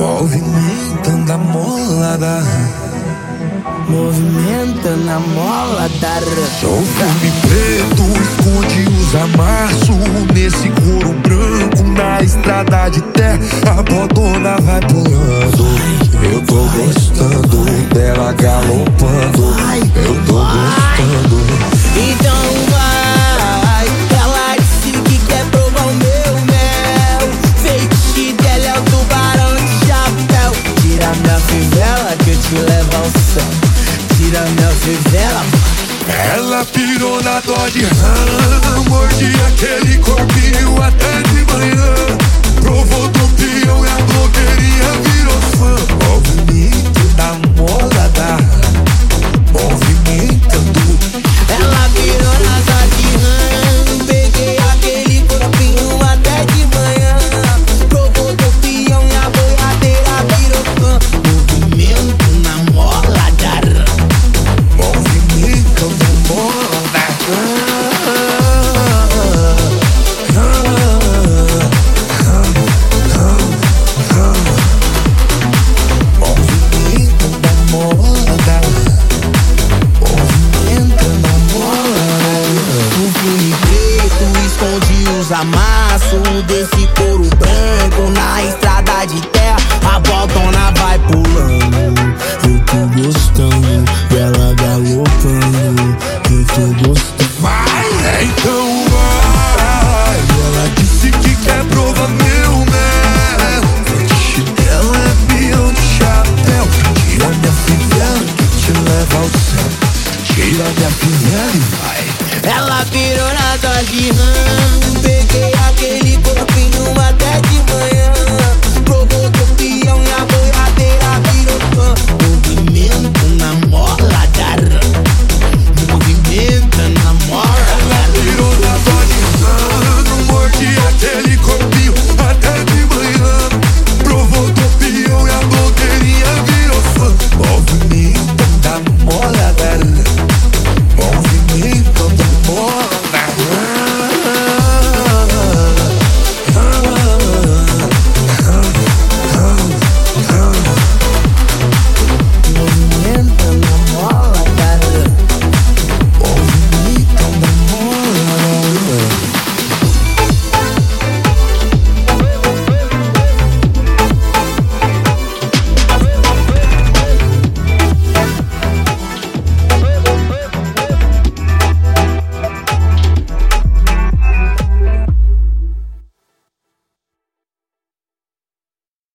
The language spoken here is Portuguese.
Movimentando a molada. Movimentando a mola da Sou filme preto, esconde os amassos fivela Ela pirou na Dodge Ram. Morde os amassos Desse couro branco na estrada de terra A botona vai pulando Eu tô gostando dela galopando Eu tô gostando Vai, então vai. Ela disse que quer provar meu mel. Dela é peão de chapéu. Tira minha fivela que te leva ao céu. Tira minha fivela e vai. Ela virou na aquele corpinho até